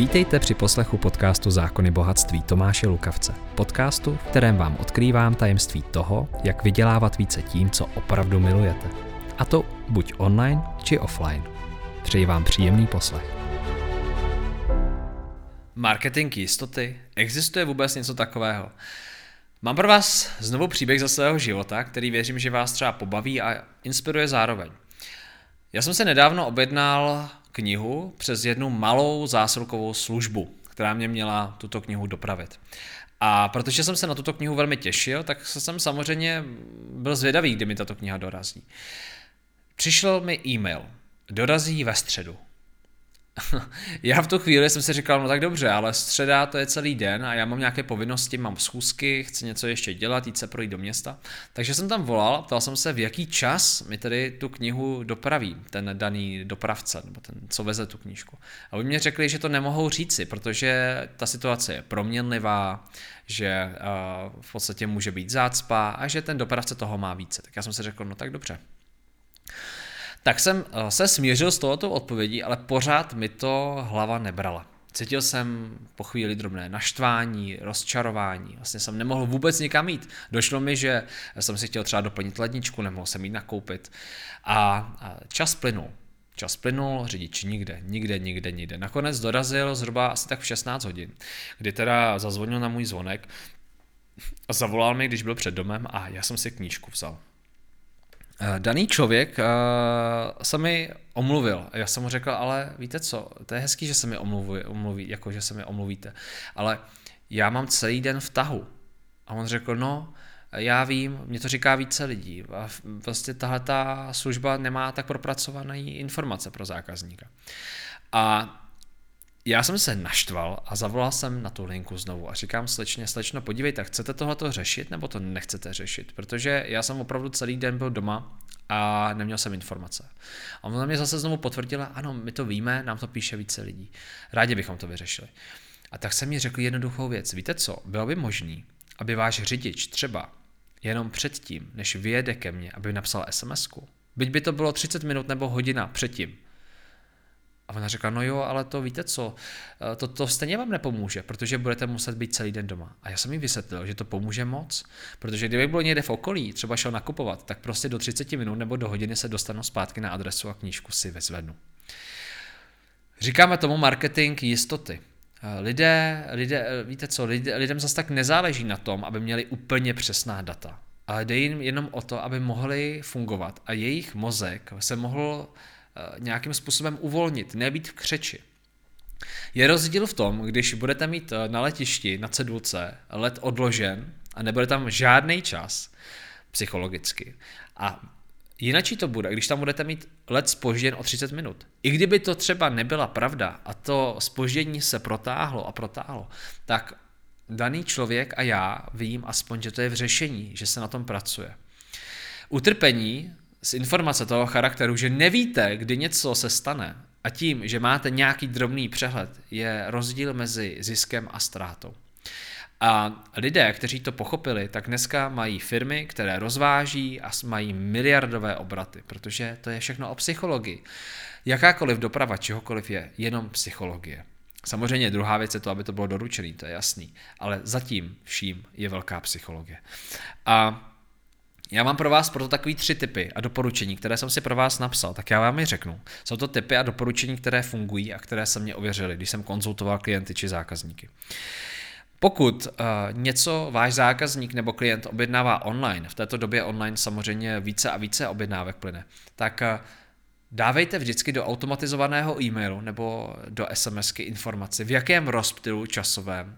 Vítejte při poslechu podcastu Zákony bohatství Tomáše Lukavce. Podcastu, v kterém vám odkrývám tajemství toho, jak vydělávat více tím, co opravdu milujete. A to buď online, či offline. Přeji vám příjemný poslech. Marketing jistoty? Existuje vůbec něco takového? Mám pro vás znovu příběh ze svého života, který věřím, že vás třeba pobaví a inspiruje zároveň. Já jsem se nedávno objednal knihu přes jednu malou zásilkovou službu, která mě měla tuto knihu dopravit. A protože jsem se na tuto knihu velmi těšil, tak jsem samozřejmě byl zvědavý, kdy mi tato kniha dorazí. Přišel mi e-mail. Dorazí ve středu. já v tu chvíli jsem si říkal, no tak dobře, ale středa to je celý den a já mám nějaké povinnosti, mám schůzky, chci něco ještě dělat, jít se projít do města. Takže jsem tam volal ptal jsem se, v jaký čas mi tedy tu knihu dopraví ten daný dopravce, nebo ten, co veze tu knížku. A oni mě řekli, že to nemohou říci, protože ta situace je proměnlivá, že uh, v podstatě může být zácpa a že ten dopravce toho má více. Tak já jsem si řekl, no tak dobře. Tak jsem eh, se smířil s tohoto odpovědí, ale pořád mi to hlava nebrala. Cítil jsem po chvíli drobné naštvání, rozčarování. Vlastně jsem nemohl vůbec nikam jít. Došlo mi, že jsem si chtěl třeba doplnit ledničku, nemohl jsem jít nakoupit. A čas plynul. Čas plynul, řidič nikde, nikde, nikde, nikde. Nakonec dorazil zhruba asi tak v 16 hodin, kdy teda zazvonil na můj zvonek a zavolal mi, když byl před domem a já jsem si knížku vzal. Eh, daný člověk uh, se mi omluvil. Já jsem mu řekl, ale víte co, to je hezký, že se mi omluví, omluví, jako že se mi omluvíte, ale já mám celý den v tahu. A on řekl, no, já vím, mě to říká více lidí. A vlastně tahle ta služba nemá tak propracované informace pro zákazníka. A já jsem se naštval a zavolal jsem na tu linku znovu a říkám slečně, slečno, podívejte, chcete tohleto řešit nebo to nechcete řešit? Protože já jsem opravdu celý den byl doma a neměl jsem informace. A ona mě zase znovu potvrdila, ano, my to víme, nám to píše více lidí. Rádi bychom to vyřešili. A tak jsem mi řekl jednoduchou věc. Víte co, bylo by možné, aby váš řidič třeba jenom předtím, než vyjede ke mně, aby napsal SMS-ku, byť by to bylo 30 minut nebo hodina předtím, a ona řekla, no jo, ale to víte co, eh, to, to stejně vám nepomůže, protože budete muset být celý den doma. A já jsem jí vysvětlil, že to pomůže moc, protože kdyby bylo někde v okolí, třeba šel nakupovat, tak prostě do 30 minut nebo do hodiny se dostanu zpátky na adresu a knížku si vezvednu. Říkáme tomu marketing jistoty. Eh, lidé, lidé eh, víte co, lidé, lidem zase tak nezáleží na tom, aby měli úplně přesná data, ale jde jim jenom o to, aby mohli fungovat a jejich mozek se mohl nějakým způsobem uvolnit, nebýt v křeči. Je rozdíl v tom, když budete mít eh, na letišti na cedulce let odložen a nebude tam žádný čas psychologicky. A Jinačí to bude, když tam budete mít let spožděn o 30 minut. I kdyby to třeba nebyla pravda a to spoždění se protáhlo a protáhlo, tak daný člověk a já vím aspoň, že to je v řešení, že se na tom pracuje. Utrpení z informace toho charakteru, že nevíte, kdy něco se stane a tím, že máte nějaký drobný přehled, je rozdíl mezi ziskem a ztrátou. A lidé, kteří to pochopili, tak dneska mají firmy, které rozváží a mají miliardové obraty, protože to je všechno o psychologii. Jakákoliv doprava čehokoliv je jenom psychologie. Samozřejmě druhá věc je to, aby to bylo doručené, to je jasný, ale zatím vším je velká psychologie. A já mám pro vás proto takový tři typy a doporučení, které jsem si pro vás napsal, tak já vám je řeknu. Jsou to typy a doporučení, které fungují a které se mě ověřily, když jsem konzultoval klienty či zákazníky. Pokud uh, něco váš zákazník nebo klient objednává online, v této době online samozřejmě více a více objednávek plyne, tak uh, dávejte vždycky do automatizovaného e-mailu nebo do SMSky informaci, v jakém rozptylu časovém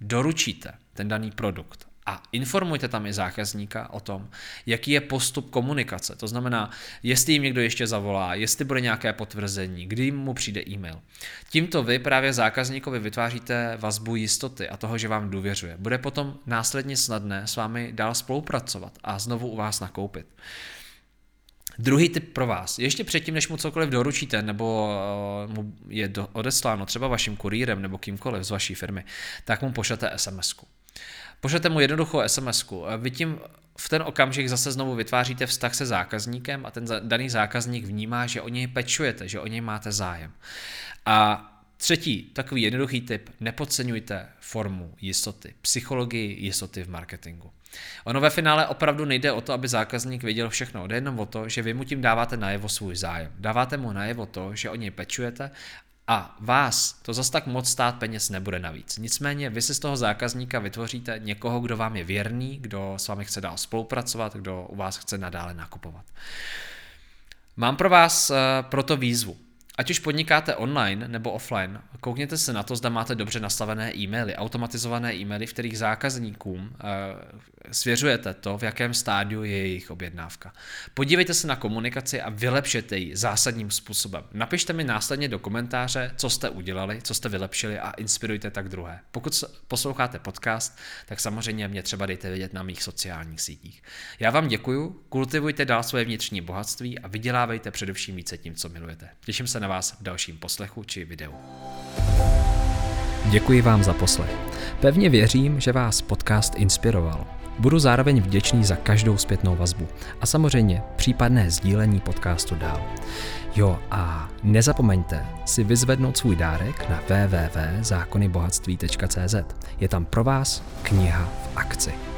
doručíte ten daný produkt a informujte tam i zákazníka o tom, jaký je postup komunikace. To znamená, jestli jim někdo ještě zavolá, jestli bude nějaké potvrzení, kdy mu přijde e-mail. Tímto vy právě zákazníkovi vytváříte vazbu jistoty a toho, že vám důvěřuje. Bude potom následně snadné s vámi dál spolupracovat a znovu u vás nakoupit. Druhý tip pro vás. Ještě předtím, než mu cokoliv doručíte nebo uh, mu je odesláno třeba vaším kurýrem nebo kýmkoliv z vaší firmy, tak mu pošlete SMS-ku. Pošlete mu jednoduchou sms -ku. Vy tím v ten okamžik zase znovu vytváříte vztah se zákazníkem a ten daný zákazník vnímá, že o něj pečujete, že o něj máte zájem. A třetí, takový jednoduchý tip, nepodceňujte formu jistoty, psychologii jistoty v marketingu. Ono ve finále opravdu nejde o to, aby zákazník věděl všechno, jde jenom o to, že vy mu tím dáváte najevo svůj zájem. Dáváte mu najevo to, že o něj pečujete a vás to zas tak moc stát peněz nebude navíc. Nicméně vy si z toho zákazníka vytvoříte někoho, kdo vám je věrný, kdo s vámi chce dál spolupracovat, kdo u vás chce nadále nakupovat. Mám pro vás uh, proto výzvu. Ať už podnikáte online nebo offline, koukněte se na to, zda máte dobře nastavené e-maily, automatizované e-maily, v kterých zákazníkům uh, svěřujete to, v jakém stádiu je jejich objednávka. Podívejte se na komunikaci a vylepšete ji zásadním způsobem. Napište mi následně do komentáře, co jste udělali, co jste vylepšili a inspirujte tak druhé. Pokud posloucháte podcast, tak samozřejmě mě třeba dejte vědět na mých sociálních sítích. Já vám děkuju, kultivujte dál svoje vnitřní bohatství a vydělávejte především více tím, co milujete. Těším se na vás v dalším poslechu či videu. Děkuji vám za poslech. Pevně věřím, že vás podcast inspiroval. Budu zároveň vděčný za každou zpětnou vazbu a samozřejmě případné sdílení podcastu dál. Jo a nezapomeňte si vyzvednout svůj dárek na www.zákonybohatství.cz. Je tam pro vás kniha v akci.